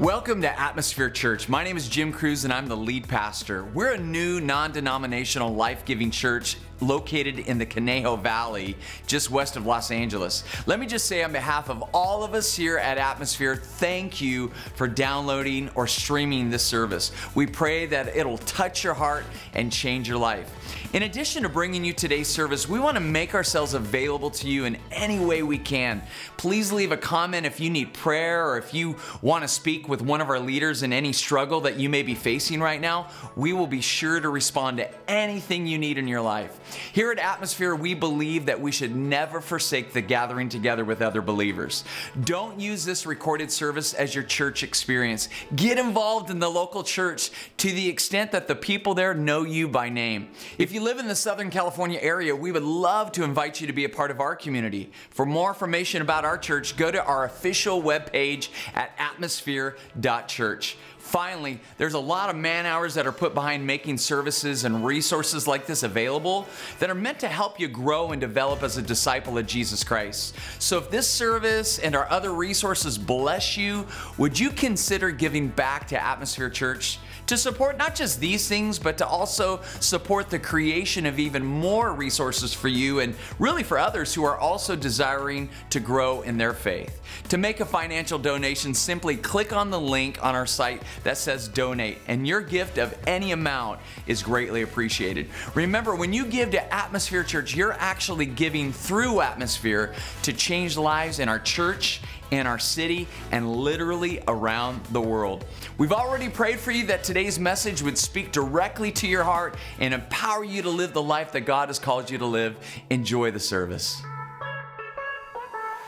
Welcome to Atmosphere Church. My name is Jim Cruz and I'm the lead pastor. We're a new non denominational life giving church located in the Conejo Valley, just west of Los Angeles. Let me just say, on behalf of all of us here at Atmosphere, thank you for downloading or streaming this service. We pray that it'll touch your heart and change your life. In addition to bringing you today's service, we want to make ourselves available to you in any way we can. Please leave a comment if you need prayer or if you want to speak with one of our leaders in any struggle that you may be facing right now. We will be sure to respond to anything you need in your life. Here at Atmosphere, we believe that we should never forsake the gathering together with other believers. Don't use this recorded service as your church experience. Get involved in the local church to the extent that the people there know you by name. If you live in the Southern California area, we would love to invite you to be a part of our community. For more information about our church, go to our official webpage at atmosphere.church. Finally, there's a lot of man hours that are put behind making services and resources like this available that are meant to help you grow and develop as a disciple of Jesus Christ. So if this service and our other resources bless you, would you consider giving back to Atmosphere Church? To support not just these things, but to also support the creation of even more resources for you and really for others who are also desiring to grow in their faith. To make a financial donation, simply click on the link on our site that says donate, and your gift of any amount is greatly appreciated. Remember, when you give to Atmosphere Church, you're actually giving through Atmosphere to change lives in our church in our city and literally around the world. We've already prayed for you that today's message would speak directly to your heart and empower you to live the life that God has called you to live. Enjoy the service.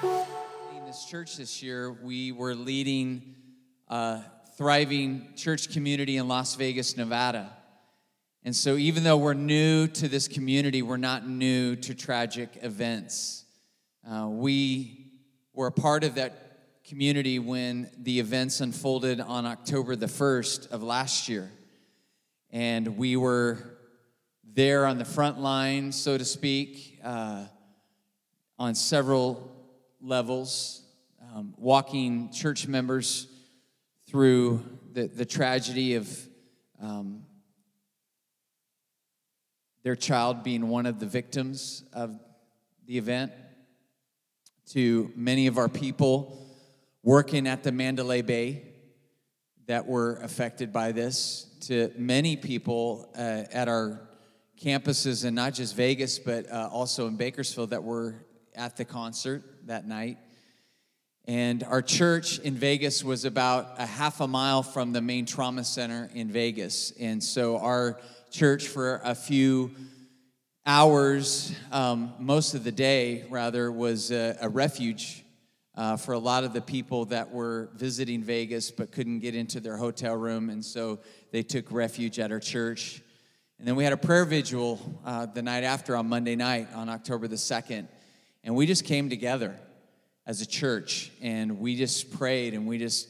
In this church this year, we were leading a thriving church community in Las Vegas, Nevada. And so, even though we're new to this community, we're not new to tragic events. Uh, we were a part of that community when the events unfolded on October the 1st of last year. And we were there on the front line, so to speak, uh, on several levels, um, walking church members through the, the tragedy of um, their child being one of the victims of the event to many of our people working at the Mandalay Bay that were affected by this, to many people uh, at our campuses in not just Vegas, but uh, also in Bakersfield that were at the concert that night. And our church in Vegas was about a half a mile from the main trauma center in Vegas. And so our church, for a few hours, um, most of the day, rather, was a, a refuge uh, for a lot of the people that were visiting Vegas but couldn't get into their hotel room. And so they took refuge at our church. And then we had a prayer vigil uh, the night after on Monday night on October the 2nd. And we just came together as a church and we just prayed and we just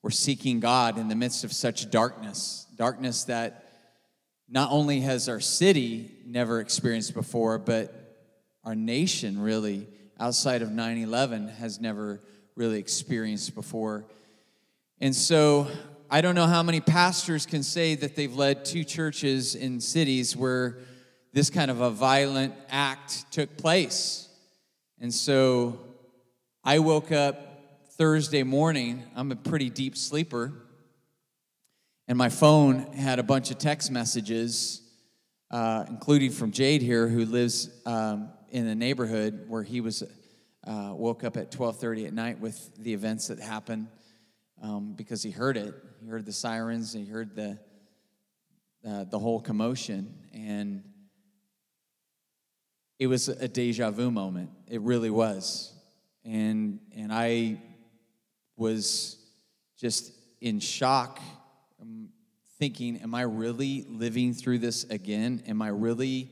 were seeking God in the midst of such darkness, darkness that not only has our city never experienced before, but our nation really, outside of 9 11, has never really experienced before. And so I don't know how many pastors can say that they've led two churches in cities where this kind of a violent act took place. And so I woke up Thursday morning. I'm a pretty deep sleeper. And my phone had a bunch of text messages, uh, including from Jade here, who lives um, in a neighborhood where he was uh, woke up at 12:30 at night with the events that happened um, because he heard it. He heard the sirens. He heard the uh, the whole commotion, and it was a deja vu moment. It really was, and and I was just in shock thinking, Am I really living through this again? Am I really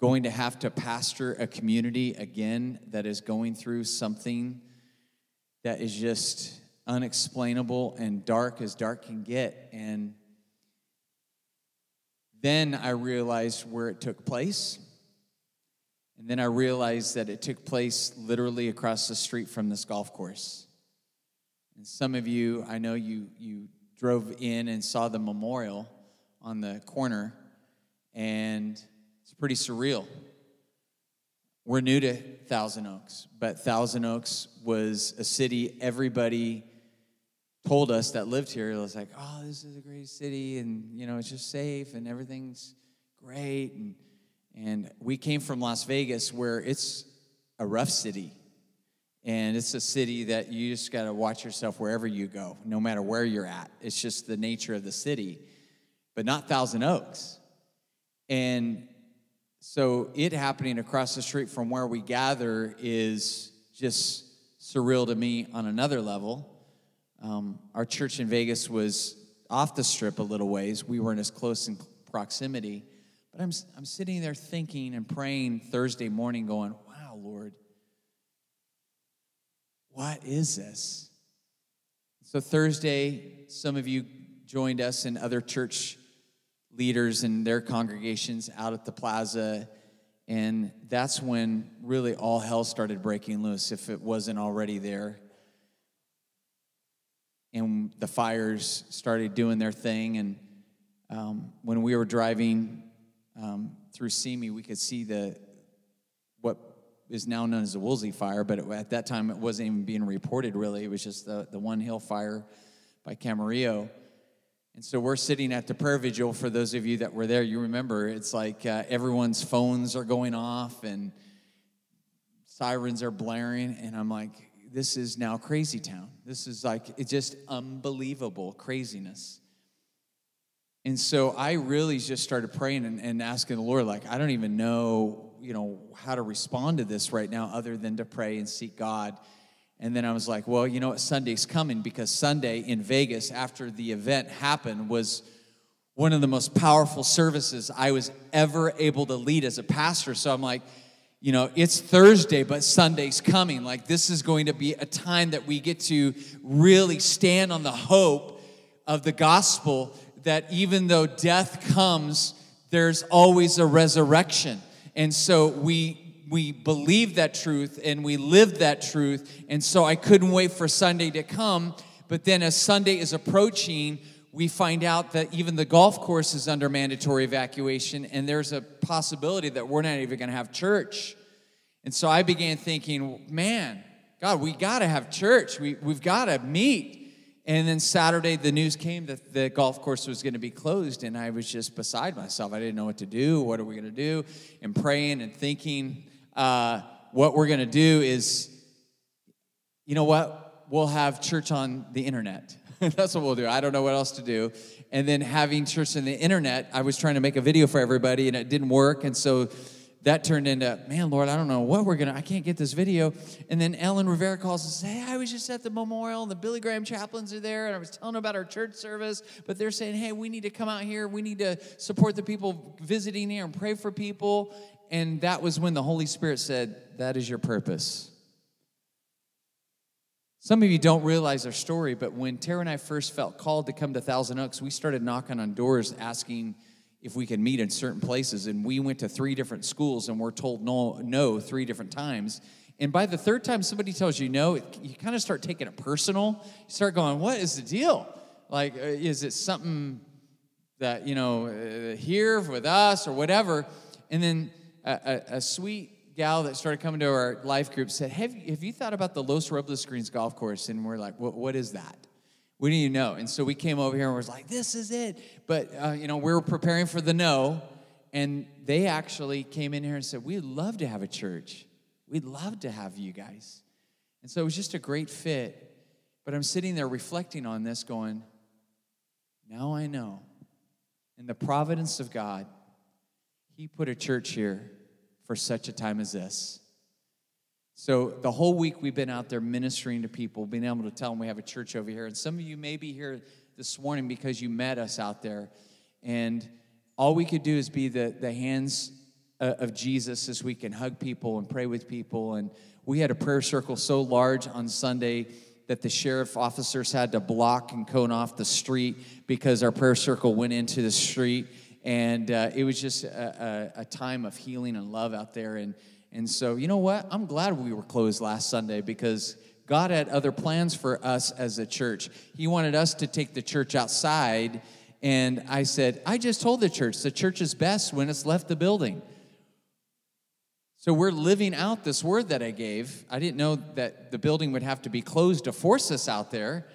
going to have to pastor a community again that is going through something that is just unexplainable and dark as dark can get? And then I realized where it took place. And then I realized that it took place literally across the street from this golf course. And some of you, I know you, you drove in and saw the memorial on the corner, and it's pretty surreal. We're new to Thousand Oaks, but Thousand Oaks was a city everybody told us that lived here. It was like, oh, this is a great city, and you know, it's just safe and everything's great. And and we came from Las Vegas, where it's a rough city. And it's a city that you just got to watch yourself wherever you go, no matter where you're at. It's just the nature of the city, but not Thousand Oaks. And so it happening across the street from where we gather is just surreal to me on another level. Um, our church in Vegas was off the strip a little ways. We weren't as close in proximity. But I'm, I'm sitting there thinking and praying Thursday morning, going, wow, Lord, what is this? So, Thursday, some of you joined us and other church leaders and their congregations out at the plaza. And that's when really all hell started breaking loose, if it wasn't already there. And the fires started doing their thing. And um, when we were driving um, through Simi, we could see the what is now known as the Woolsey fire, but it, at that time it wasn't even being reported really. It was just the, the One Hill fire by Camarillo. And so we're sitting at the prayer vigil. For those of you that were there, you remember it's like uh, everyone's phones are going off and sirens are blaring. And I'm like, this is now crazy town. This is like, it's just unbelievable craziness. And so I really just started praying and, and, asking the Lord, like, I don't even know, you know, how to respond to this right now other than to pray and seek God. And then I was like, well, you know what? Sunday's coming because Sunday in Vegas, after the event happened, was one of the most powerful services I was ever able to lead as a pastor. So I'm like, you know, it's Thursday, but Sunday's coming. Like, this is going to be a time that we get to really stand on the hope of the gospel that even though death comes, there's always a resurrection. And so we we believe that truth and we live that truth. And so I couldn't wait for Sunday to come. But then as Sunday is approaching, we find out that even the golf course is under mandatory evacuation, and there's a possibility that we're not even going to have church. And so I began thinking, man, God, we got to have church. We, we've got to meet. And then Saturday, the news came that the golf course was going to be closed, and I was just beside myself. I didn't know what to do. What are we going to do? And praying and thinking, uh, what we're going to do is, you know what? We'll have church on the internet. That's what we'll do. I don't know what else to do. And then having church on the internet, I was trying to make a video for everybody, and it didn't work. And so that turned into, man, Lord, I don't know what we're gonna, I can't get this video. And then Ellen Rivera calls and says, hey, I was just at the memorial, and the Billy Graham chaplains are there, and I was telling about our church service, but they're saying, hey, we need to come out here, we need to support the people visiting here and pray for people. And that was when the Holy Spirit said, that is your purpose. Some of you don't realize our story, but when Tara and I first felt called to come to Thousand Oaks, we started knocking on doors asking if we could meet in certain places. And we went to three different schools and we're told no, no three different times. And by the third time somebody tells you no, you kind of start taking it personal. You start going, what is the deal? Like, uh, is it something that, you know, uh, here with us or whatever? And then a, a, a, sweet gal that started coming to our life group said, have, have you thought about the Los Robles Greens golf course? And we're like, what, what is that? We didn't even know. And so we came over here and was like, this is it. But, uh, you know, we were preparing for the no. And they actually came in here and said, we'd love to have a church. We'd love to have you guys. And so it was just a great fit. But I'm sitting there reflecting on this, going, now I know. In the providence of God, He put a church here for such a time as this. So the whole week we've been out there ministering to people, being able to tell them we have a church over here. And some of you may be here this morning because you met us out there. And all we could do is be the, the hands uh, of Jesus this week and hug people and pray with people. And we had a prayer circle so large on Sunday that the sheriff officers had to block and cone off the street because our prayer circle went into the street. And uh, it was just a, a, a time of healing and love out there. And and so, you know what? I'm glad we were closed last Sunday because God had other plans for us as a church. He wanted us to take the church outside. And I said, I just told the church the church is best when it's left the building. So we're living out this word that I gave. I didn't know that the building would have to be closed to force us out there,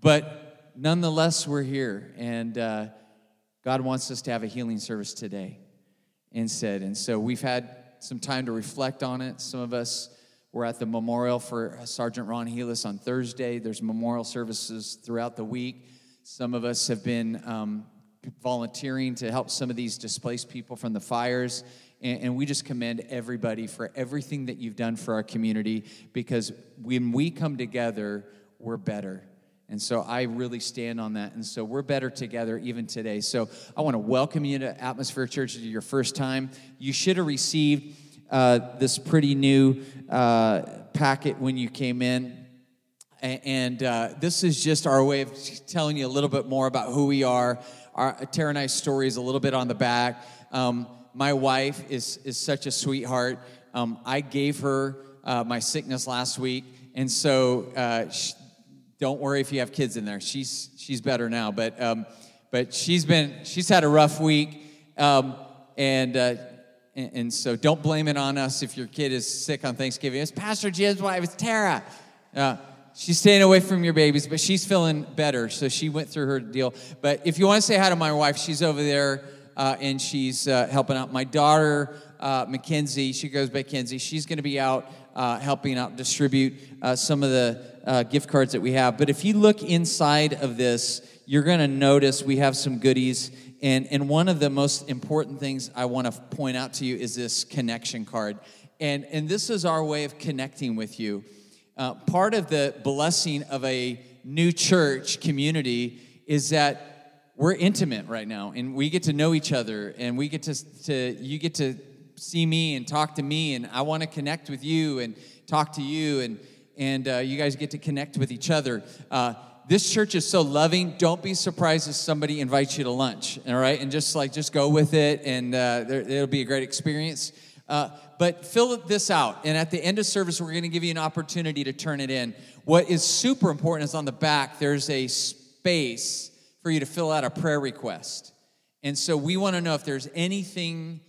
but nonetheless, we're here. And uh, God wants us to have a healing service today instead. And so we've had some time to reflect on it. Some of us were at the memorial for Sergeant Ron Helus on Thursday. There's memorial services throughout the week. Some of us have been um, volunteering to help some of these displaced people from the fires. And, and we just commend everybody for everything that you've done for our community because when we come together, we're better. And so I really stand on that. And so we're better together even today. So I want to welcome you to Atmosphere Church to your first time. You should have received uh, this pretty new uh, packet when you came in. And uh, this is just our way of telling you a little bit more about who we are. Our, Tara and story is a little bit on the back. Um, my wife is, is such a sweetheart. Um, I gave her uh, my sickness last week, and so uh, she, don't worry if you have kids in there. She's she's better now, but um, but she's been she's had a rough week, um, and, uh, and, and so don't blame it on us if your kid is sick on Thanksgiving. It's Pastor Jim's wife. It's Tara. Uh, she's staying away from your babies, but she's feeling better, so she went through her deal. But if you want to say hi to my wife, she's over there uh, and she's uh, helping out. My daughter, uh, Mackenzie, she goes by Kenzie, she's going to be out uh, helping out distribute uh, some of the uh, gift cards that we have. But if you look inside of this, you're going to notice we have some goodies. And, and one of the most important things I want to point out to you is this connection card. And, and this is our way of connecting with you. Uh, part of the blessing of a new church community is that we're intimate right now and we get to know each other and we get to, to you get to see me and talk to me and i want to connect with you and talk to you and and uh, you guys get to connect with each other. Uh, this church is so loving don't be surprised if somebody invites you to lunch all right? And just like just go with it and uh, there, it'll be a great experience. Uh, but fill this out and at the end of service we're going to give you an opportunity to turn it in. What is super important is on the back there's a space for you to fill out a prayer request. And so we want to know if there's anything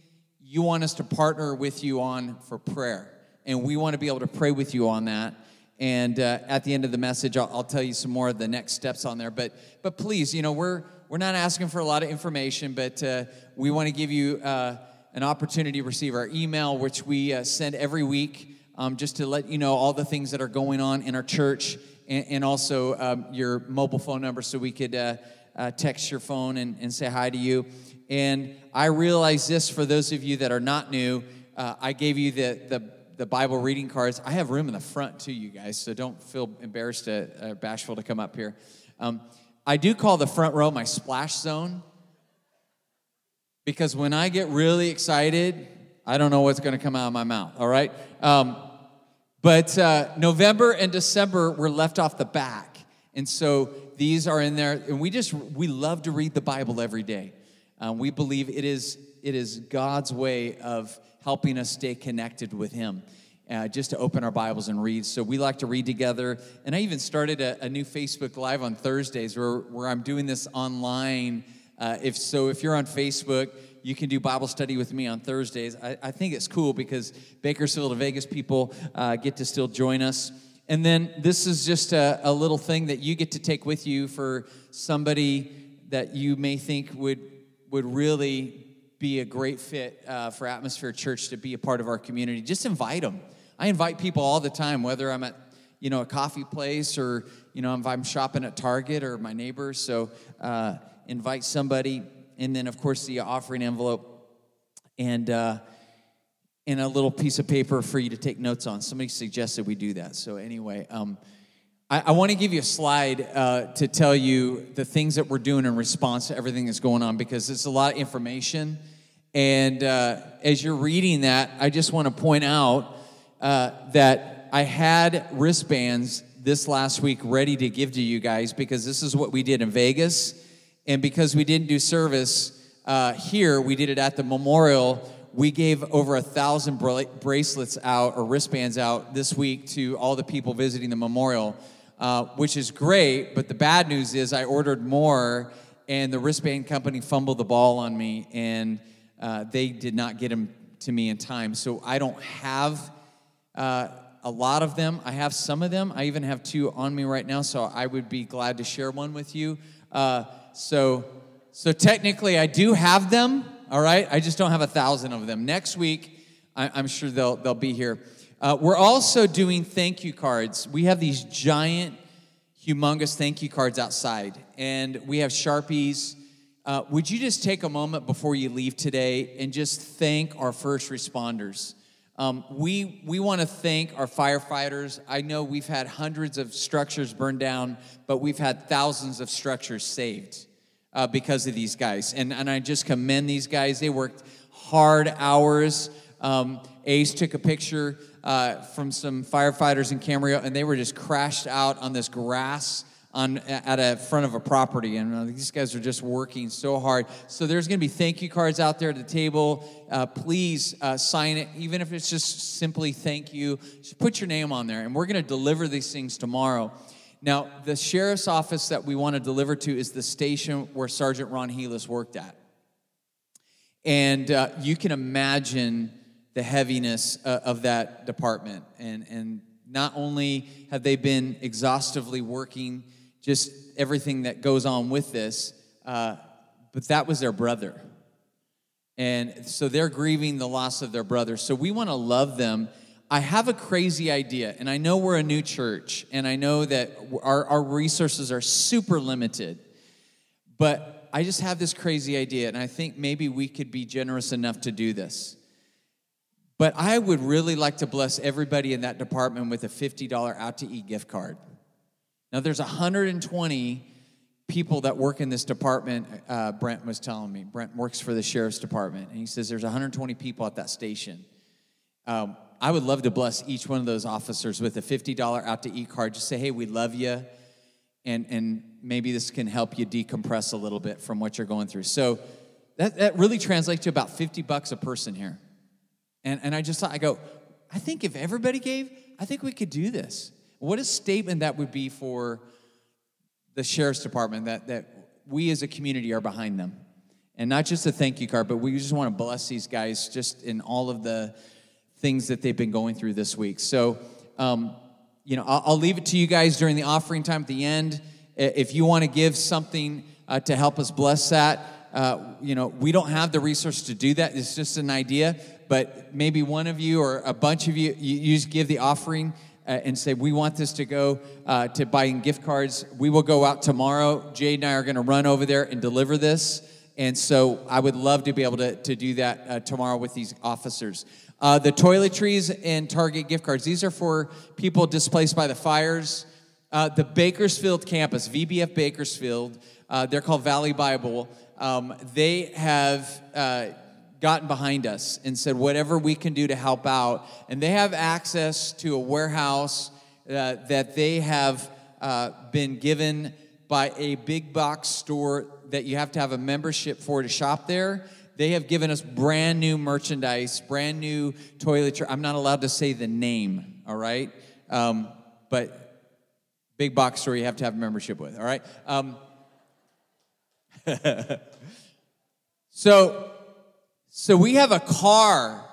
you want us to partner with you on for prayer. And we want to be able to pray with you on that. And uh, at the end of the message, I'll, I'll, tell you some more of the next steps on there. But but please, you know, we're we're not asking for a lot of information, but uh, we want to give you uh, an opportunity to receive our email, which we uh, send every week, um, just to let you know all the things that are going on in our church, and, and also um, your mobile phone number, so we could uh, uh, text your phone and, and say hi to you. And I realize this for those of you that are not new, uh, I gave you the, the, the, Bible reading cards. I have room in the front too, you guys, so don't feel embarrassed or bashful to come up here. Um, I do call the front row my splash zone because when I get really excited, I don't know what's going to come out of my mouth, all right? Um, but uh, November and December were left off the back. And so these are in there, and we just we love to read the Bible every day. Um, we believe it is it is God's way of helping us stay connected with Him. Uh, just to open our Bibles and read. So we like to read together. And I even started a, a new Facebook Live on Thursdays where, where I'm doing this online. Uh, if so, if you're on Facebook, you can do Bible study with me on Thursdays. I, I think it's cool because Bakersfield to Vegas people uh, get to still join us. And then this is just a, a, little thing that you get to take with you for somebody that you may think would, would really be a great fit uh, for Atmosphere Church to be a part of our community. Just invite them. I invite people all the time, whether I'm at you know a coffee place or you know if I'm shopping at Target or my neighbor. So uh, invite somebody, and then of course the offering envelope. And uh, and a little piece of paper for you to take notes on. Somebody suggested we do that. So, anyway, um, I, I want to give you a slide uh, to tell you the things that we're doing in response to everything that's going on because it's a lot of information. And uh, as you're reading that, I just want to point out uh, that I had wristbands this last week ready to give to you guys because this is what we did in Vegas. And because we didn't do service uh, here, we did it at the memorial we gave over a thousand bra- bracelets out or wristbands out this week to all the people visiting the memorial, uh, which is great. But the bad news is I ordered more, and the wristband company fumbled the ball on me, and uh, they did not get them to me in time. So I don't have. Uh, a lot of them. I have some of them. I even have two on me right now, so I would be glad to share one with you. Uh, so, so technically, I do have them. All right, I just don't have a thousand of them. Next week, I, am sure they'll they'll be here. Uh, we're also doing thank you cards. We have these giant, humongous thank you cards outside, and we have sharpies. Uh, would you just take a moment before you leave today and just thank our first responders? Um, we we want to thank our firefighters. I know we've had hundreds of structures burned down, but we've had thousands of structures saved uh, because of these guys. And, and I just commend these guys. They worked hard hours. Um, Ace took a picture uh, from some firefighters in Camarillo, and they were just crashed out on this grass on at a front of a property. And uh, these guys are just working so hard. So there's going to be thank you cards out there at the table. Uh, please uh, sign it. Even if it's just simply thank you just put your name on there and we're going to deliver these things tomorrow. Now the sheriff's office that we want to deliver to is the station where sergeant Ron Helus worked at. And uh, you can imagine the heaviness uh, of that department and and not only have they been exhaustively working just everything that goes on with this. Uh, but that was their brother. And so they're grieving the loss of their brother. So we want to love them. I have a crazy idea, and I know we're a new church, and I know that our, our resources are super limited. But I just have this crazy idea, and I think maybe we could be generous enough to do this. But I would really like to bless everybody in that department with a $50 out to eat gift card. Now, there's 120 people that work in this department. Uh, Brent was telling me. Brent works for the sheriff's department, and he says there's 120 people at that station. Um, I would love to bless each one of those officers with a $50 out to eat card. Just say, hey, we love you. And, and maybe this can help you decompress a little bit from what you're going through. So that, that really translates to about 50 bucks a person here. And, and I just thought, I go, I think if everybody gave, I think we could do this. What a statement that would be for the sheriff's department that, that we as a community are behind them. And not just a thank you card, but we just want to bless these guys just in all of the things that they've been going through this week. So, um, you know, I'll, I'll, leave it to you guys during the offering time at the end. If you want to give something uh, to help us bless that, uh, you know, we don't have the resource to do that. It's just an idea. But maybe one of you or a bunch of you, you, just give the offering uh, and say, We want this to go uh, to buying gift cards. We will go out tomorrow. Jade and I are going to run over there and deliver this. And so I would love to be able to, to do that uh, tomorrow with these officers. Uh, the toiletries and Target gift cards, these are for people displaced by the fires. Uh, the Bakersfield campus, VBF Bakersfield, uh, they're called Valley Bible. Um, they have gotten behind us and said, whatever we can do to help out. And they have access to a warehouse uh, that they have uh, been given by a big box store that you have to have a membership for to shop there. They have given us brand new merchandise, brand new toiletry. I'm not allowed to say the name, all right? Um, but big box store you have to have a membership with, all right? Um, so so we have a car.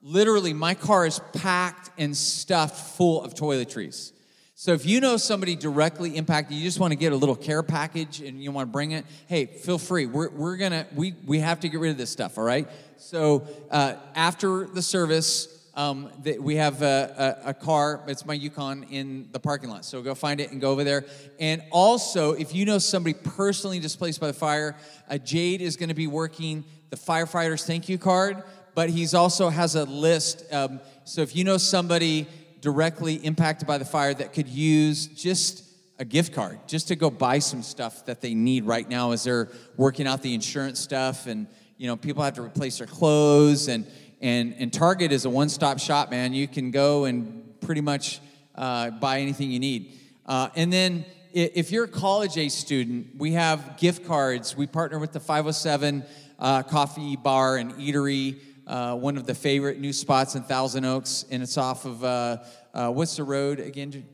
Literally, my car is packed and stuffed full of toiletries. So if you know somebody directly impacted, you just want to get a little care package and you want to bring it, hey, feel free. We're, we're gonna, we, we have to get rid of this stuff, all right? So uh, after the service, um, we have a, a, a, car, it's my Yukon in the parking lot. So go find it and go over there. And also, if you know somebody personally displaced by the fire, uh, Jade is going to be working the firefighter's thank you card, but he's also has a list. Um, so if you know somebody directly impacted by the fire that could use just a gift card, just to go buy some stuff that they need right now as they're working out the insurance stuff, and you know people have to replace their clothes, and and and Target is a one-stop shop, man. You can go and pretty much uh, buy anything you need, uh, and then if you're a college age student, we have gift cards. We partner with the 507 uh, coffee bar and eatery. uh, one of the favorite new spots in Thousand Oaks, and it's off of uh, uh, what's the road again?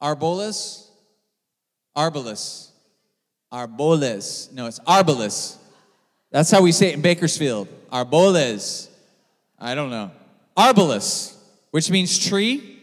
Arbolas? Arbalus. Arboles. No, it's Arbalus. That's how we say it in Bakersfield. Arboles. I don't know. Arbalus, which means tree.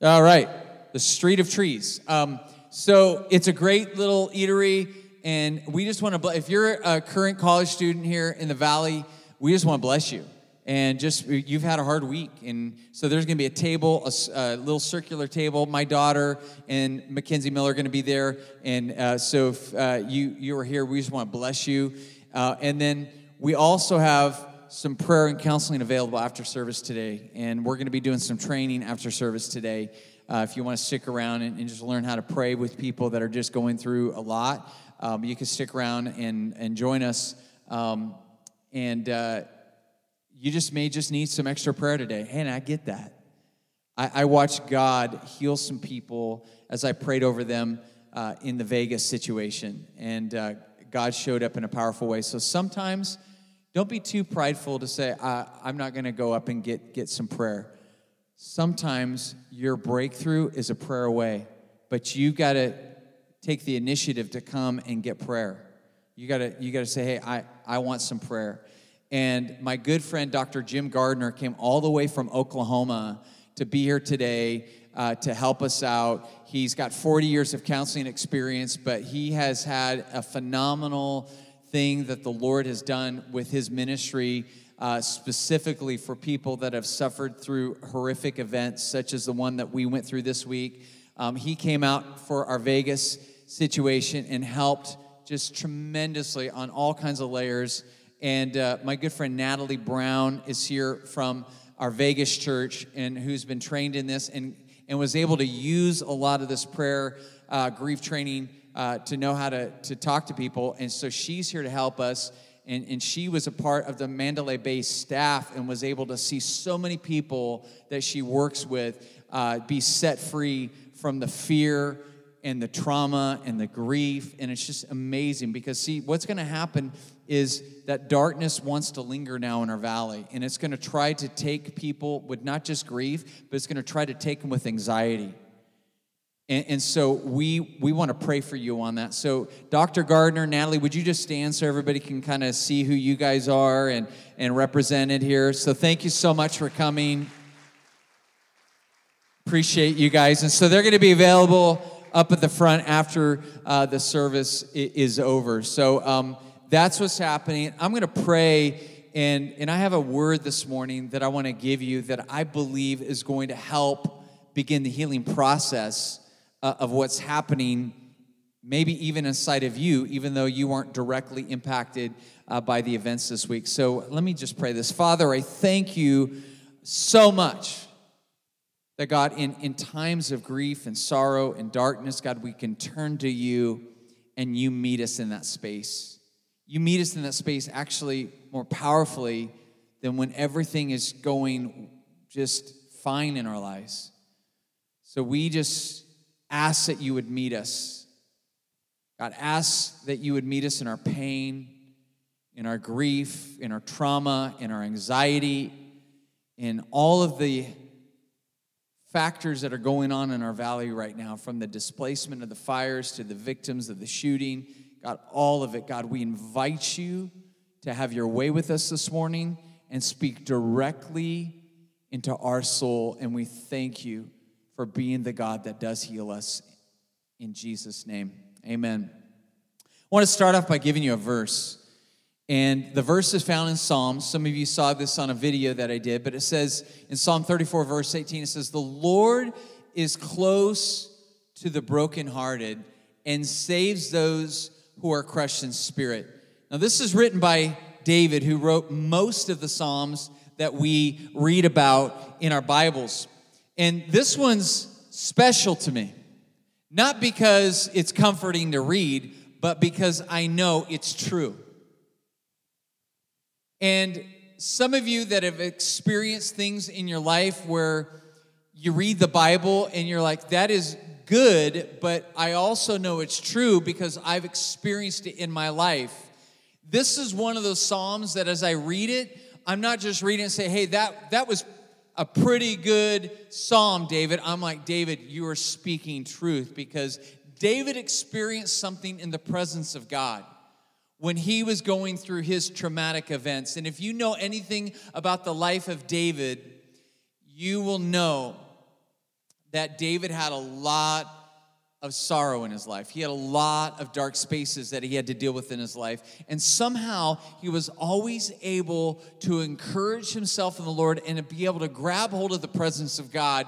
All right, the street of trees. Um, so it's a great little eatery, and we just want to. If you're a current college student here in the Valley, we just want to bless you. And just you've had a hard week, and so there's going to be a table, a, a, little circular table. My daughter and Mackenzie Miller are going to be there, and uh, so if uh, you you are here, we just want to bless you. Uh, and then we also have some prayer and counseling available after service today, and we're going to be doing some training after service today. Uh, if you want to stick around and, and, just learn how to pray with people that are just going through a lot, um, you can stick around and, and join us. Um, and uh, you just may just need some extra prayer today. And I get that. I, I watched God heal some people as I prayed over them uh, in the Vegas situation. And uh, God showed up in a powerful way. So sometimes don't be too prideful to say, I'm not going to go up and get, get some prayer. Sometimes your breakthrough is a prayer away, but you got to take the initiative to come and get prayer. You got to you got to say, "Hey, I I want some prayer." And my good friend Dr. Jim Gardner came all the way from Oklahoma to be here today uh, to help us out. He's got 40 years of counseling experience, but he has had a phenomenal thing that the Lord has done with his ministry uh, specifically for people that have suffered through horrific events, such as the one that we went through this week. Um, he came out for our Vegas situation and helped just tremendously on all kinds of layers. And uh, my good friend Natalie Brown is here from our Vegas church and who's been trained in this and, and was able to use a lot of this prayer uh, grief training uh, to know how to, to talk to people. And so she's here to help us and, and she was a part of the Mandalay Bay staff and was able to see so many people that she works with uh, be set free from the fear and the trauma and the grief. And it's just amazing because, see, what's going to happen is that darkness wants to linger now in our valley. And it's going to try to take people with not just grief, but it's going to try to take them with anxiety. And, and, so we we want to pray for you on that. So Dr. Gardner, Natalie, would you just stand so everybody can kind of see who you guys are and and represented here? So thank you so much for coming. Appreciate you guys. And so they're going to be available up at the front after uh, the service is over. So um, that's what's happening. I'm going to pray. And, and I have a word this morning that I want to give you that I believe is going to help begin the healing process uh, of what's happening, maybe even inside of you, even though you aren't directly impacted uh, by the events this week. So let me just pray this. Father, I thank you so much that God, in, in times of grief and sorrow and darkness, God, we can turn to you and you meet us in that space. You meet us in that space actually more powerfully than when everything is going just fine in our lives. So we just ask that you would meet us. God, ask that you would meet us in our pain, in our grief, in our trauma, in our anxiety, in all of the factors that are going on in our valley right now, from the displacement of the fires to the victims of the shooting. God, all of it, God, we invite you to have your way with us this morning and speak directly into our soul. And we thank you for being the God that does heal us. In Jesus' name, amen. I want to start off by giving you a verse. And the verse is found in Psalms. Some of you saw this on a video that I did, but it says in Psalm 34, verse 18, it says, The Lord is close to the brokenhearted and saves those who are crushed in spirit. Now, this is written by David, who wrote most of the Psalms that we read about in our Bibles. And this one's special to me, not because it's comforting to read, but because I know it's true. And some of you that have experienced things in your life where you read the Bible and you're like, that is good, but I also know it's true because I've experienced it in my life. This is one of those Psalms that as I read it, I'm not just reading and say, hey, that, that was a pretty good psalm, David. I'm like, David, you are speaking truth because David experienced something in the presence of God when he was going through his traumatic events. And if you know anything about the life of David, you will know that David had a lot of sorrow in his life. He had a lot of dark spaces that he had to deal with in his life. And somehow he was always able to encourage himself in the Lord and to be able to grab hold of the presence of God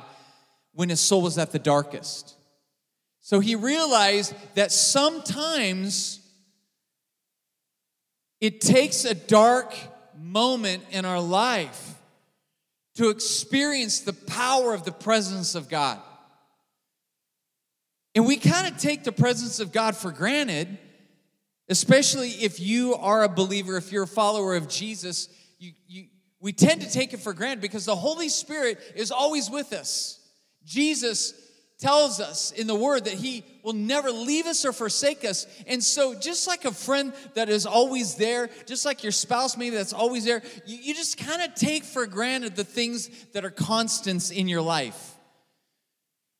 when his soul was at the darkest. So he realized that sometimes it takes a dark moment in our life to experience the power of the presence of God. And we kind of take the presence of God for granted, especially if you are a believer, if you're a follower of Jesus. You, you, we tend to take it for granted because the Holy Spirit is always with us. Jesus tells us in the Word that He will never leave us or forsake us. And so, just like a friend that is always there, just like your spouse maybe that's always there, you, you just kind of take for granted the things that are constants in your life.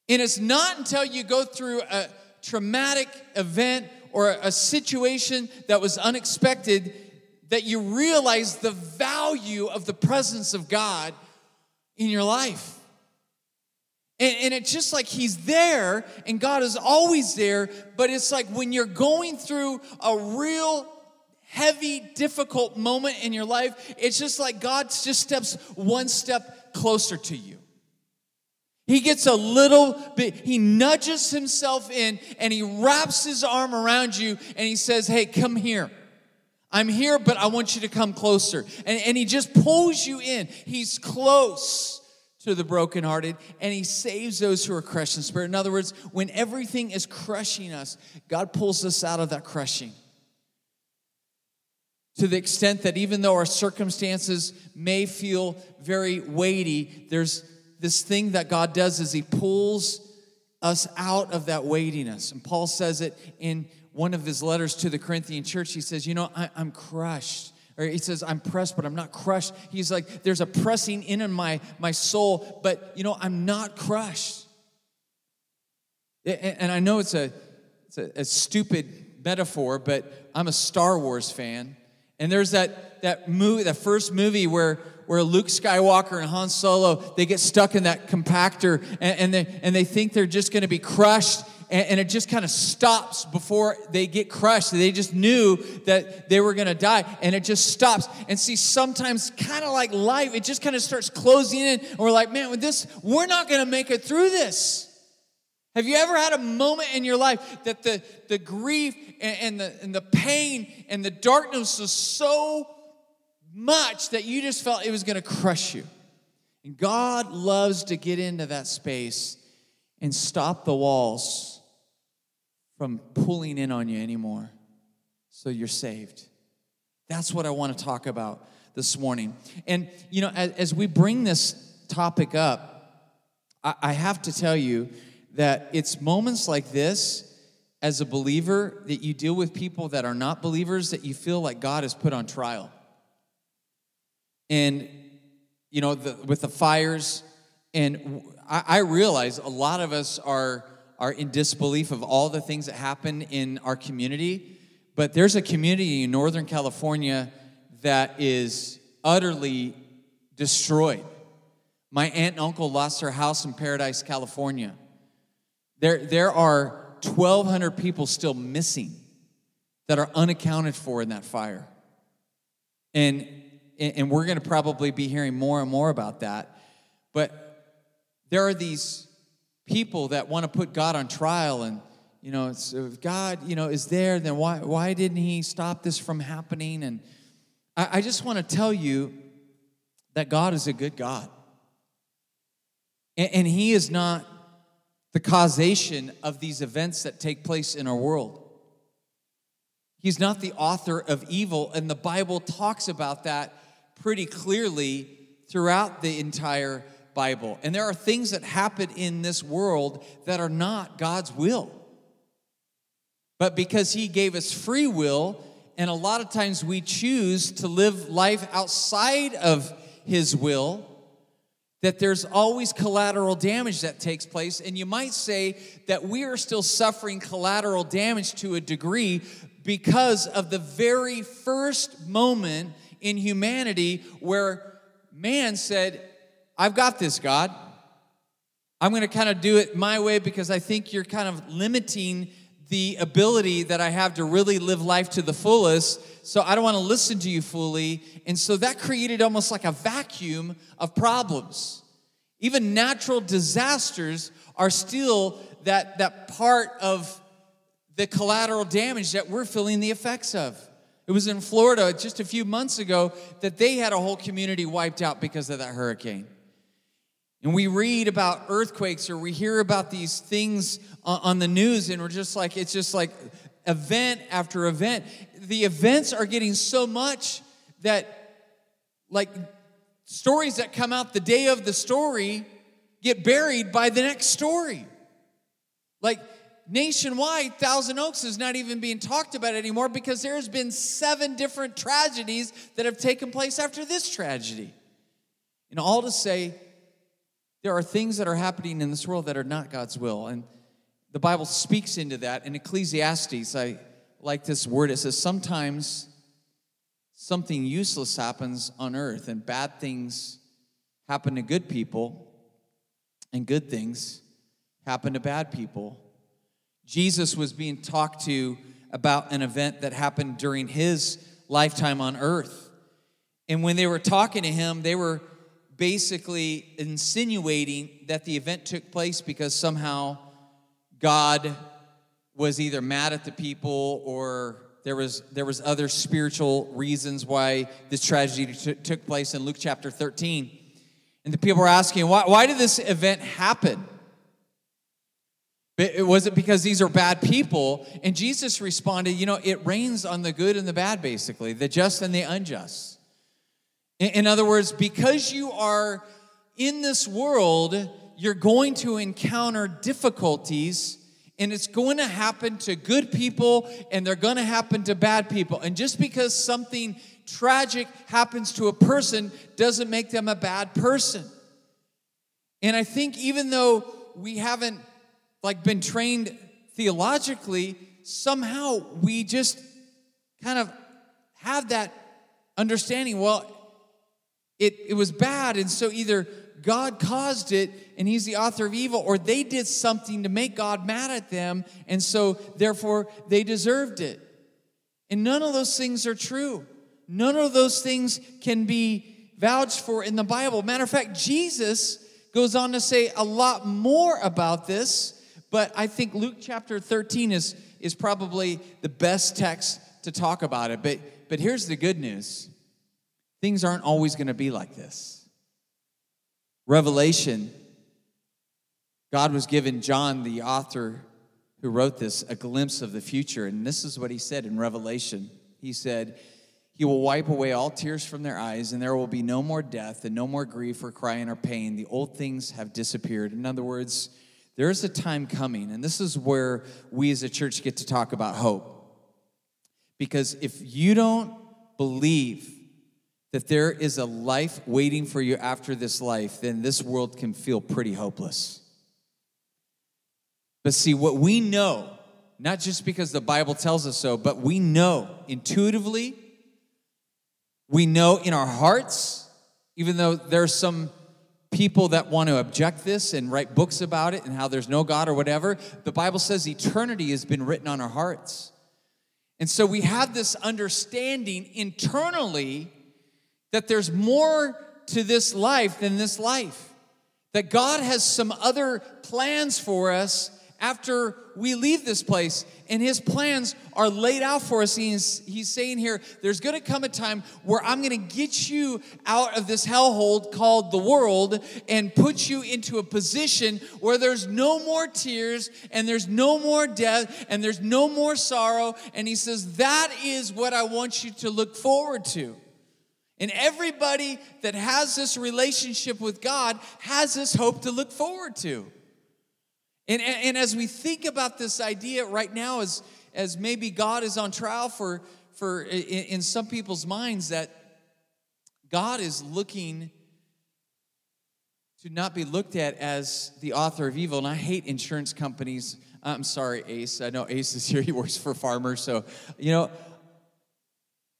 And it's not until you go through a traumatic event or a situation that was unexpected that you realize the value of the presence of God in your life. And, and, it's just like He's there, and God is always there, but it's like when you're going through a real heavy, difficult moment in your life, it's just like God just steps one step closer to you. He gets a little bit, he nudges himself in and he wraps his arm around you and he says, Hey, come here. I'm here, but I want you to come closer. And, and he just pulls you in. He's close to the brokenhearted and he saves those who are crushed in spirit. In other words, when everything is crushing us, God pulls us out of that crushing. To the extent that even though our circumstances may feel very weighty, there's this thing that God does is He pulls us out of that weightiness. And Paul says it in one of his letters to the Corinthian church. He says, You know, I, am crushed. Or he says, I'm pressed, but I'm not crushed. He's like, There's a pressing in in my, my soul, but, you know, I'm not crushed. And I know it's a, it's a, a stupid metaphor, but I'm a Star Wars fan. And there's that, that movie, that first movie where where Luke Skywalker and Han Solo, they get stuck in that compactor and, and they, and they think they're just going to be crushed and, and it just kind of stops before they get crushed. They just knew that they were going to die and it just stops. And see, sometimes kind of like life, it just kind of starts closing in and we're like, man, with this, we're not going to make it through this. Have you ever had a moment in your life that the, the grief and, and, the, and the pain and the darkness was so much that you just felt it was going to crush you. And God loves to get into that space and stop the walls from pulling in on you anymore so you're saved. That's what I want to talk about this morning. And, you know, as, as we bring this topic up, I, I have to tell you that it's moments like this as a believer that you deal with people that are not believers that you feel like God has put on trial and you know the, with the fires and I, I realize a lot of us are are in disbelief of all the things that happen in our community but there's a community in northern california that is utterly destroyed my aunt and uncle lost their house in paradise california there, there are 1200 people still missing that are unaccounted for in that fire and and we're going to probably be hearing more and more about that. But there are these people that want to put God on trial and you know, if God, you know, is there, then why why didn't He stop this from happening? And I, I just want to tell you that God is a good God, and, and He is not the causation of these events that take place in our world. He's not the author of evil, and the Bible talks about that pretty clearly throughout the entire Bible. And there are things that happen in this world that are not God's will. But because He gave us free will and a lot of times we choose to live life outside of His will, that there's always collateral damage that takes place. And you might say that we are still suffering collateral damage to a degree because of the very first moment in humanity where man said, I've got this, God. I'm going to kind of do it my way because I think you're kind of limiting the ability that I have to really live life to the fullest. So I don't want to listen to you fully. And so that created almost like a vacuum of problems. Even natural disasters are still that, that part of the collateral damage that we're feeling the effects of. It was in Florida just a few months ago that they had a whole community wiped out because of that hurricane. And we read about earthquakes or we hear about these things on the news, and we're just like, it's just like event after event. The events are getting so much that, like, stories that come out the day of the story get buried by the next story. Like, nationwide, Thousand Oaks is not even being talked about anymore because there's been seven different tragedies that have taken place after this tragedy. And all to say, there are things that are happening in this world that are not God's will. And the Bible speaks into that. In Ecclesiastes, I like this word. It says, Sometimes something useless happens on earth, and bad things happen to good people, and good things happen to bad people. Jesus was being talked to about an event that happened during his lifetime on earth. And when they were talking to him, they were basically insinuating that the event took place because somehow God was either mad at the people or there was there was other spiritual reasons why this tragedy t- took place in Luke chapter 13. And the people were asking, why, why did this event happen? It was it because these are bad people? And Jesus responded, you know, it rains on the good and the bad, basically, the just and the unjust. In other words, because you are in this world, you're going to encounter difficulties, and it's going to happen to good people, and they're going to happen to bad people. And just because something tragic happens to a person doesn't make them a bad person. And I think even though we haven't like been trained theologically, somehow we just kind of have that understanding. Well, it, it was bad, and so either God caused it and he's the author of evil, or they did something to make God mad at them, and so therefore they deserved it. And none of those things are true. None of those things can be vouched for in the Bible. Matter of fact, Jesus goes on to say a lot more about this, but I think Luke chapter 13 is, is probably the best text to talk about it. But, but here's the good news Things aren't always going to be like this. Revelation, God was giving John, the author who wrote this, a glimpse of the future. And this is what he said in Revelation. He said, He will wipe away all tears from their eyes, and there will be no more death, and no more grief or crying or pain. The old things have disappeared. In other words, there is a time coming, and this is where we as a church get to talk about hope. Because if you don't believe that there is a life waiting for you after this life, then this world can feel pretty hopeless. But see, what we know, not just because the Bible tells us so, but we know intuitively, we know in our hearts, even though there's some people that want to object this and write books about it and how there's no God or whatever, the Bible says eternity has been written on our hearts. And so we have this understanding internally that there's more to this life than this life. That God has some other plans for us after we leave this place. And his plans are laid out for us. He's, he's saying here, there's to come a time where I'm to get you out of this hellhole called the world and put you into a position where there's no more tears and there's no more death and there's no more sorrow. And he says, that is what I want you to look forward to. And everybody that has this relationship with God has this hope to look forward to. And, and, and, as we think about this idea right now, as, as maybe God is on trial for, for in, in some people's minds that God is looking to not be looked at as the author of evil. And I hate insurance companies. I'm sorry, Ace. I know Ace is here. He works for farmers. So, you know,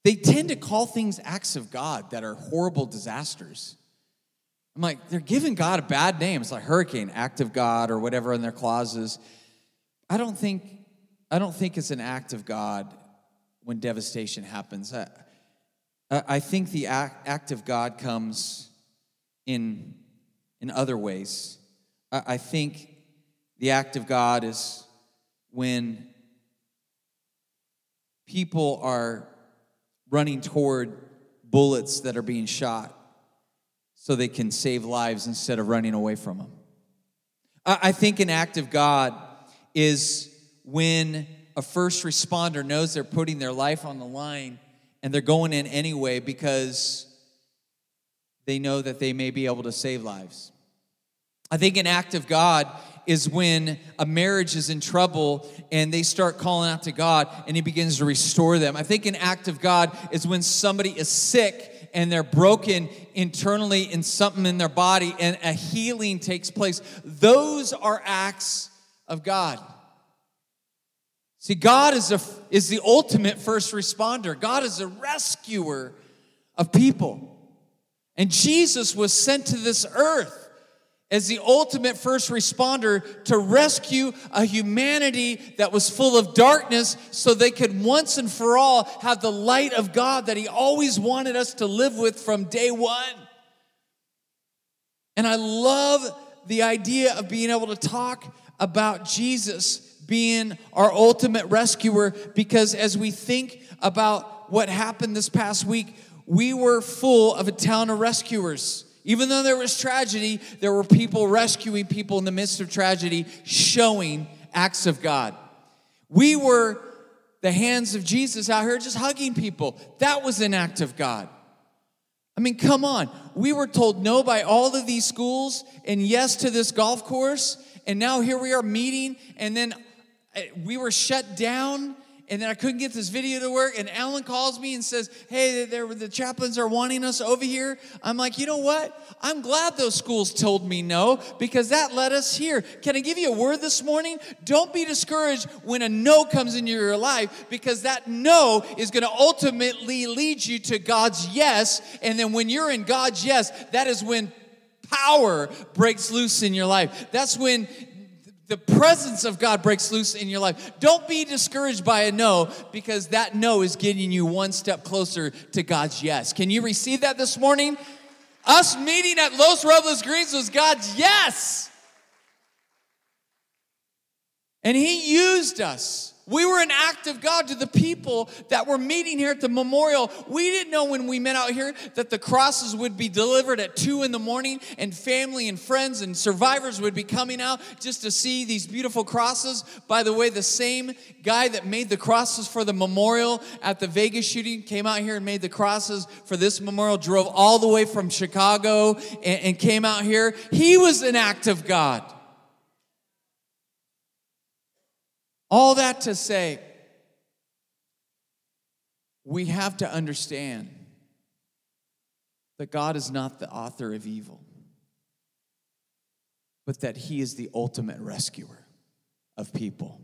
they tend to call things acts of God that are horrible disasters. I'm like, they're giving God a bad name. It's like hurricane, act of God, or whatever in their clauses. I don't think, I don't think it's an act of God when devastation happens. I, I think the act, act of God comes in, in other ways. I, I think the act of God is when people are running toward bullets that are being shot so they can save lives instead of running away from them. I think an act of God is when a first responder knows they're putting their life on the line and they're going in anyway because they know that they may be able to save lives. I think an act of God is when a marriage is in trouble and they start calling out to God and He begins to restore them. I think an act of God is when somebody is sick and they're broken internally in something in their body and a healing takes place. Those are acts of God. See, God is, a, is the ultimate first responder, God is a rescuer of people. And Jesus was sent to this earth as the ultimate first responder to rescue a humanity that was full of darkness so they could once and for all have the light of God that He always wanted us to live with from day one. And I love the idea of being able to talk about Jesus being our ultimate rescuer because as we think about what happened this past week, we were full of a town of rescuers. Even though there was tragedy, there were people rescuing people in the midst of tragedy, showing acts of God. We were the hands of Jesus out here just hugging people. That was an act of God. I mean, come on. We were told no by all of these schools and yes to this golf course. And now here we are meeting, and then eh, we were shut down and then I couldn't get this video to work. And Alan calls me and says, Hey, the chaplains are wanting us over here. I'm like, You know what? I'm glad those schools told me no because that led us here. Can I give you a word this morning? Don't be discouraged when a no comes into your life because that no is going to ultimately lead you to God's yes. And then when you're in God's yes, that is when power breaks loose in your life. That's when the presence of God breaks loose in your life. Don't be discouraged by a no because that no is getting you one step closer to God's yes. Can you receive that this morning? Us meeting at Los Robles Greens was God's yes. And He used us. We were an act of God to the people that were meeting here at the memorial. We didn't know when we met out here that the crosses would be delivered at two in the morning and family and friends and survivors would be coming out just to see these beautiful crosses. By the way, the same guy that made the crosses for the memorial at the Vegas shooting came out here and made the crosses for this memorial, drove all the way from Chicago and, and came out here. He was an act of God. All that to say, we have to understand that God is not the author of evil, but that He is the ultimate rescuer of people.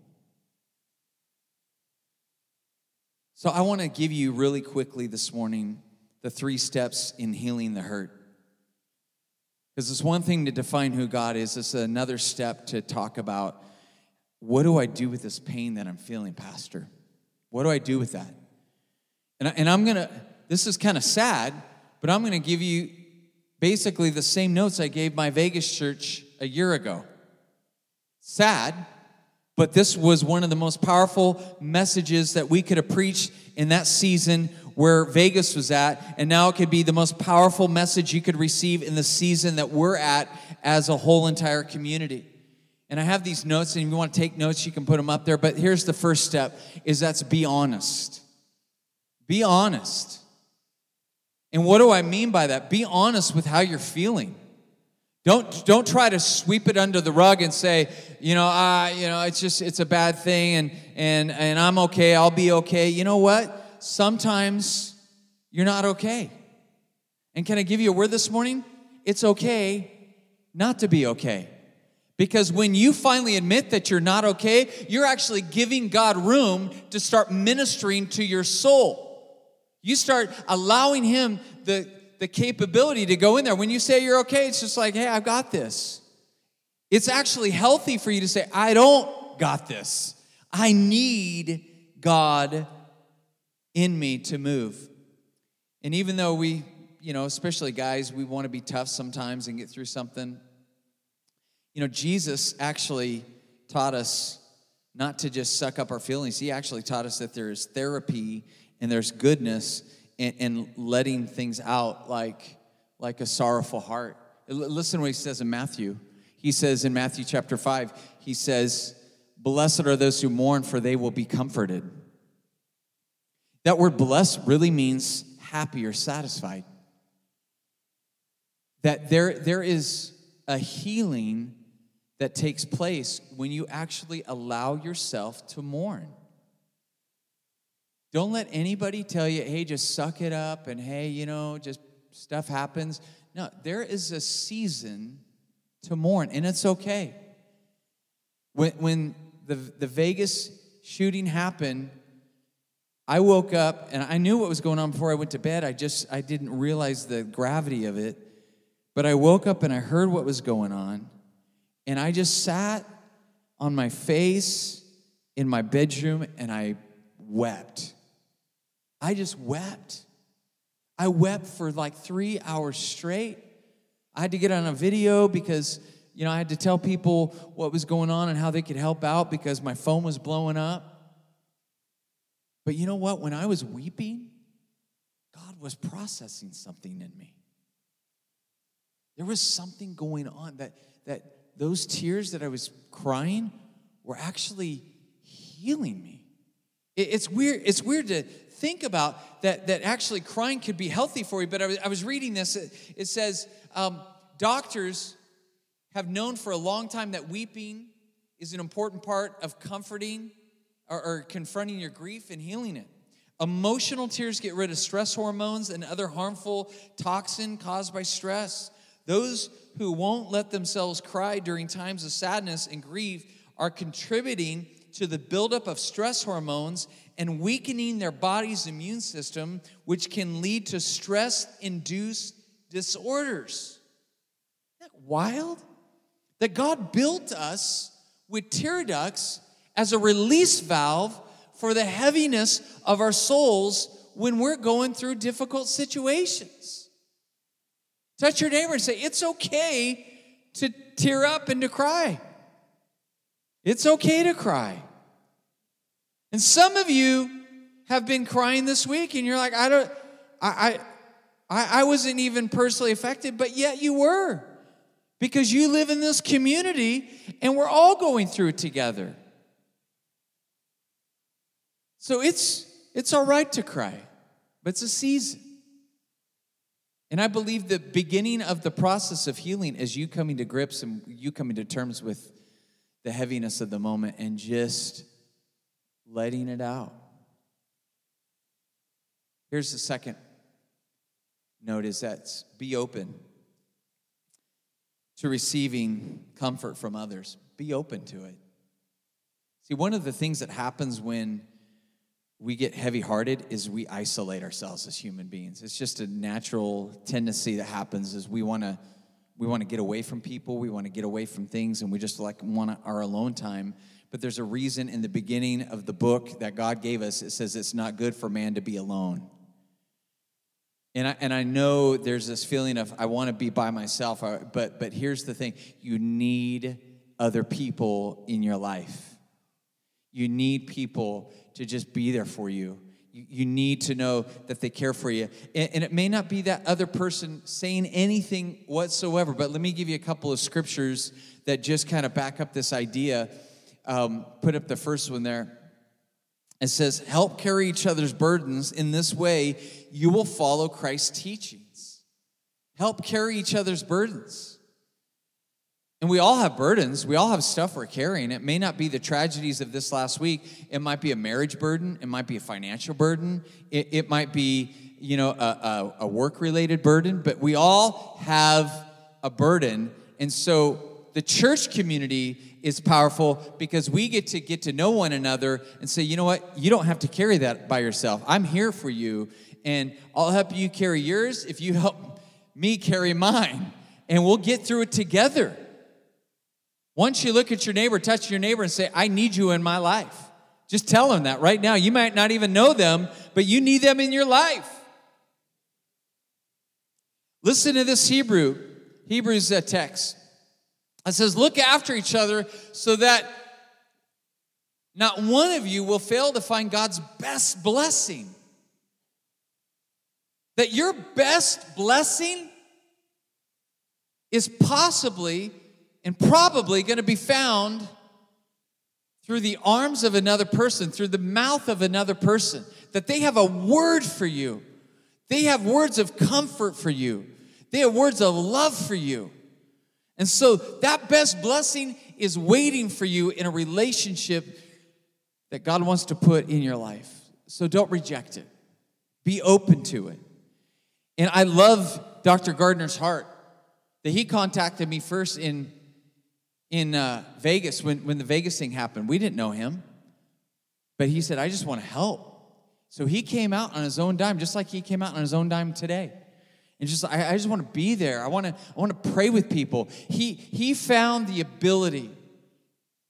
So, I want to give you really quickly this morning the three steps in healing the hurt. Because it's one thing to define who God is, it's another step to talk about what do I do with this pain that I'm feeling, Pastor? What do I do with that? And, I, and I'm gonna, this is kind of sad, but I'm gonna give you basically the same notes I gave my Vegas church a year ago. Sad, but this was one of the most powerful messages that we could have preached in that season where Vegas was at, and now it could be the most powerful message you could receive in the season that we're at as a whole entire community. And I have these notes, and if you want to take notes, you can put them up there. But here's the first step is that's be honest. Be honest. And what do I mean by that? Be honest with how you're feeling. Don't, don't try to sweep it under the rug and say, you know, uh, you know, it's just it's a bad thing and and and I'm okay, I'll be okay. You know what? sometimes you're not okay. And can I give you a word this morning? It's okay not to be okay. Because when you finally admit that you're not okay, you're actually giving God room to start ministering to your soul. You start allowing Him the, the capability to go in there. When you say you're okay, it's just like, hey, I've got this. It's actually healthy for you to say, I don't got this. I need God in me to move. And even though we, you know, especially guys, we want to be tough sometimes and get through something, you know, Jesus actually taught us not to just suck up our feelings. He actually taught us that there's therapy and there's goodness in, in letting things out like, like a sorrowful heart. Listen to what he says in Matthew. He says in Matthew chapter 5, he says, Blessed are those who mourn, for they will be comforted. That word blessed really means happy or satisfied. That there, there is a healing that takes place when you actually allow yourself to mourn. Don't let anybody tell you, hey, just suck it up and hey, you know, just stuff happens. No, there is a season to mourn, and it's okay. When, when the, the Vegas shooting happened, I woke up and I knew what was going on before I went to bed. I just I didn't realize the gravity of it. But I woke up and I heard what was going on. And I just sat on my face in my bedroom and I wept. I just wept. I wept for like three hours straight. I had to get on a video because, you know, I had to tell people what was going on and how they could help out because my phone was blowing up. But you know what? When I was weeping, God was processing something in me. There was something going on that, that those tears that I was crying were actually healing me. it's weird, it's weird to think about that, that actually crying could be healthy for you, but I was, I was reading this. It, it says um, doctors have known for a long time that weeping is an important part of comforting or, or confronting your grief and healing it. Emotional tears get rid of stress hormones and other harmful toxin caused by stress. Those who won't let themselves cry during times of sadness and grief are contributing to the buildup of stress hormones and weakening their body's immune system, which can lead to stress induced disorders. Isn't that wild? That God built us with tear ducts as a release valve for the heaviness of our souls when we're going through difficult situations. Touch your neighbor and say, It's okay to tear up and to cry. It's okay to cry. And some of you have been crying this week, and you're like, I don't, I, I, I wasn't even personally affected, but yet you were. Because you live in this community and we're all going through it together. So it's it's all right to cry, but it's a season. And I believe the beginning of the process of healing is you coming to grips and you coming to terms with the heaviness of the moment and just letting it out. Here's the second note is that be open to receiving comfort from others. Be open to it. See, one of the things that happens when we get heavy hearted is we isolate ourselves as human beings. It's just a natural tendency that happens is we want to we want to get away from people, we want to get away from things and we just like want our alone time. But there's a reason in the beginning of the book that God gave us it says it's not good for man to be alone. And I, and I know there's this feeling of I want to be by myself, uh, but but here's the thing, you need other people in your life. You need people to just be there for you. You, need to know that they care for you. And, and it may not be that other person saying anything whatsoever, but let me give you a couple of scriptures that just kind of back up this idea. Um, put up the first one there. It says, Help carry each other's burdens. In this way, you will follow Christ's teachings. Help carry each other's burdens. And we all have burdens. We all have stuff we're carrying. It may not be the tragedies of this last week. It might be a marriage burden. It might be a financial burden. It, it might be, you know, a, a, a work related burden. But we all have a burden. And so the church community is powerful because we get to get to know one another and say, you know what? You don't have to carry that by yourself. I'm here for you. And I'll help you carry yours if you help me carry mine. And we'll get through it together. Once you look at your neighbor, touch your neighbor, and say, I need you in my life. Just tell them that right now. You might not even know them, but you need them in your life. Listen to this Hebrew, Hebrews uh, text. It says, Look after each other so that not one of you will fail to find God's best blessing. That your best blessing is possibly and probably going to be found through the arms of another person, through the mouth of another person, that they have a word for you. They have words of comfort for you. They have words of love for you. And so that best blessing is waiting for you in a relationship that God wants to put in your life. So don't reject it, be open to it. And I love Dr. Gardner's heart that he contacted me first in in uh, Vegas when, when the Vegas thing happened. We didn't know him, but he said, I just want to help. So he came out on his own dime, just like he came out on his own dime today. And just I, I just want to be there. I want to I want to pray with people. He he found the ability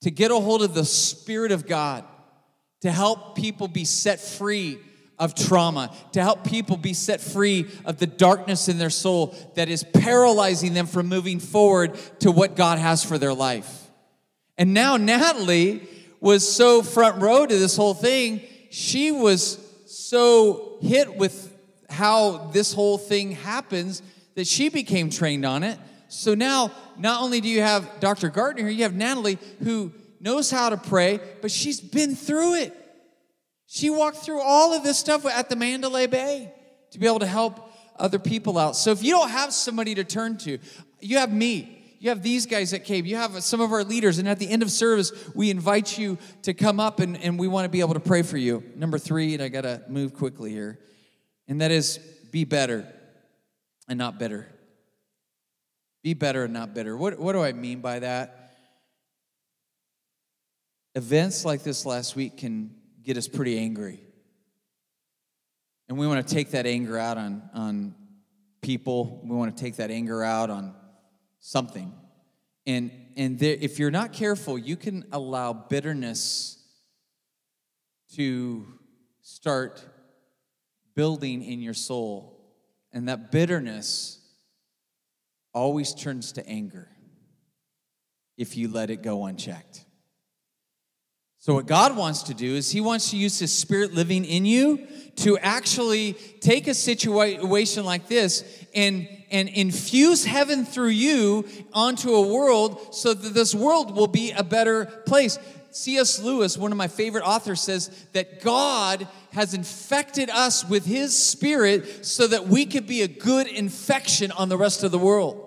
to get a hold of the Spirit of God to help people be set free of trauma, to help people be set free of the darkness in their soul that is paralyzing them from moving forward to what God has for their life. And now Natalie was so front row to this whole thing. She was so hit with how this whole thing happens that she became trained on it. So now, not only do you have Dr. Gardner here, you have Natalie who knows how to pray, but she's been through it. She walked through all of this stuff at the Mandalay Bay to be able to help other people out. So if you don't have somebody to turn to, you have me. You have these guys that came. You have some of our leaders. And at the end of service, we invite you to come up and, and we want to be able to pray for you. Number three, and I got to move quickly here, and that is be better and not bitter. Be better and not bitter. What, what do I mean by that? Events like this last week can get us pretty angry. And we want to take that anger out on, on people. We want to take that anger out on something. And, and there, if you're not careful, you can allow bitterness to start building in your soul. And that bitterness always turns to anger if you let it go unchecked. So, what God wants to do is He wants to use His Spirit living in you to actually take a situation like this and, and infuse heaven through you onto a world so that this world will be a better place. C.S. Lewis, one of my favorite authors, says that God has infected us with His Spirit so that we could be a good infection on the rest of the world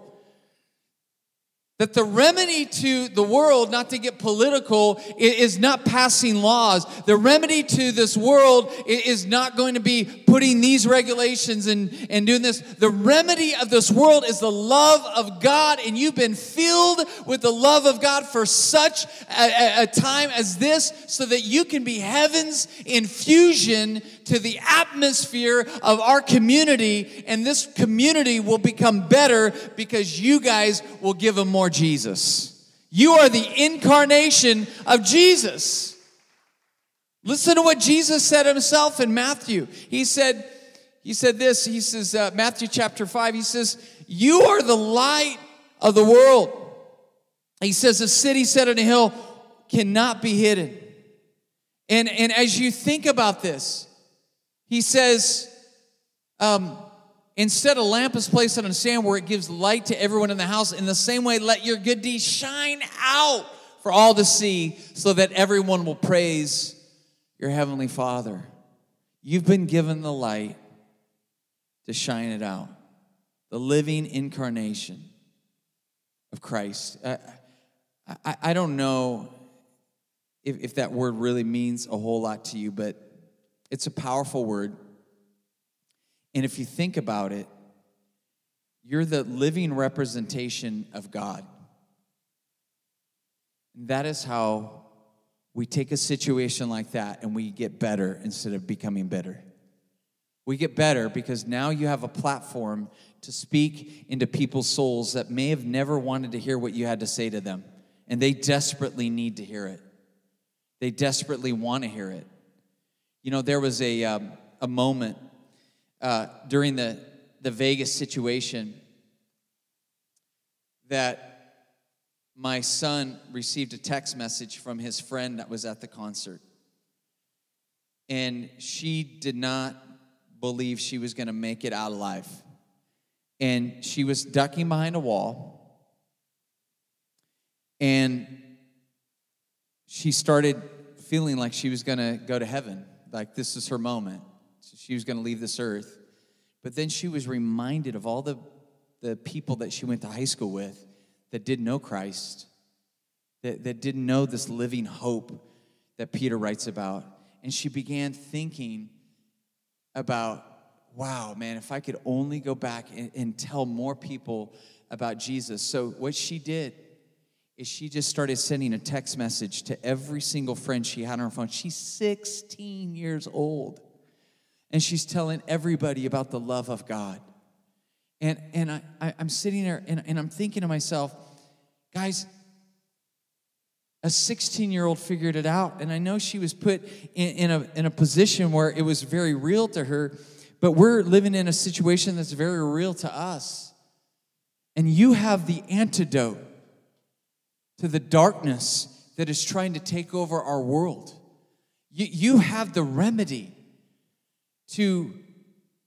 that the remedy to the world, not to get political, is not passing laws. The remedy to this world is not going to be putting these regulations and, and doing this. The remedy of this world is the love of God, and you've been filled with the love of God for such a, a time as this so that you can be heaven's infusion to the atmosphere of our community, and this community will become better because you guys will give them more Jesus. You are the incarnation of Jesus. Listen to what Jesus said himself in Matthew. He said, he said this, he says, uh, Matthew chapter 5, he says, You are the light of the world. He says, A city set on a hill cannot be hidden. And, and as you think about this, he says, um, Instead, a lamp is placed on a stand where it gives light to everyone in the house. In the same way, let your good deeds shine out for all to see, so that everyone will praise your heavenly Father. You've been given the light to shine it out, the living incarnation. of Christ. I, I, I don't know if, if that word really means a whole lot to you, but it's a powerful word. And if you think about it, you're the living representation of God. And that is how we take a situation like that and we get better instead of becoming bitter. We get better because now you have a platform to speak into people's souls that may have never wanted to hear what you had to say to them. And they desperately need to hear it. They desperately want to hear it. You know, there was a, um, a moment uh, during the, the Vegas situation that my son received a text message from his friend that was at the concert. And she did not believe she was going to make it out alive. And she was ducking behind a wall. And she started feeling like she was going to go to heaven, like this is her moment. So she was going to leave this earth. But then she was reminded of all the, the people that she went to high school with that didn't know Christ, that, that didn't know this living hope that Peter writes about. And she began thinking about, wow, man, if I could only go back and, and tell more people about Jesus. So, what she did is she just started sending a text message to every single friend she had on her phone. She's 16 years old. And she's telling everybody about the love of God. And, and I, I, am sitting there and, and I'm thinking to myself, guys, a 16 year old figured it out. And I know she was put in, in, a, in a position where it was very real to her, but we're living in a situation that's very real to us. And you have the antidote to the darkness that is trying to take over our world. You, you have the remedy to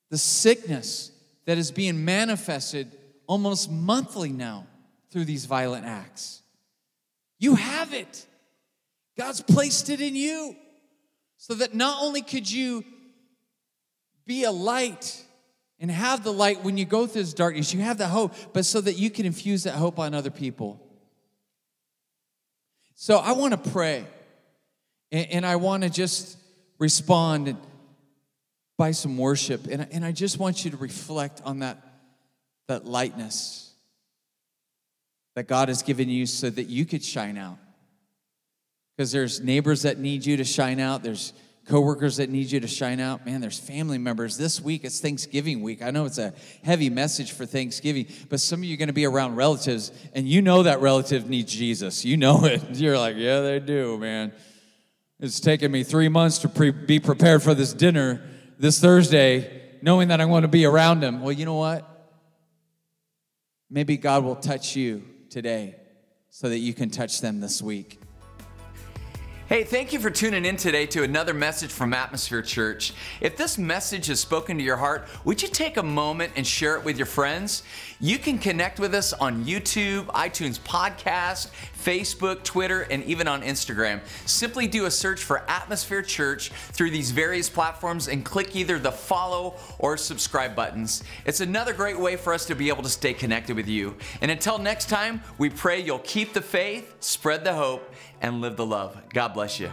the sickness that is being manifested almost monthly now through these violent acts. You have it. God's placed it in you so that not only could you be a light and have the light when you go through this darkness, you have the hope, but so that you can infuse that hope on other people. So I want to pray and, I want to just respond by some worship. And, and I just want you to reflect on that, that lightness that God has given you so that you could shine out. Because there's neighbors that need you to shine out, there's coworkers that need you to shine out. Man, there's family members. This week it's Thanksgiving week. I know it's a heavy message for Thanksgiving, but some of you are going to be around relatives and you know that relative needs Jesus. You know it. You're like, yeah, they do, man. It's taken me three months to pre- be prepared for this dinner this Thursday, knowing that I'm going to be around them. Well, you know what? Maybe God will touch you today so that you can touch them this week. Hey, thank you for tuning in today to another message from Atmosphere Church. If this message has spoken to your heart, would you take a moment and share it with your friends? You can connect with us on YouTube, iTunes Podcast, Facebook, Twitter, and even on Instagram. Simply do a search for Atmosphere Church through these various platforms and click either the follow or subscribe buttons. It's another great way for us to be able to stay connected with you. And until next time, we pray you'll keep the faith, spread the hope, and live the love. God bless you.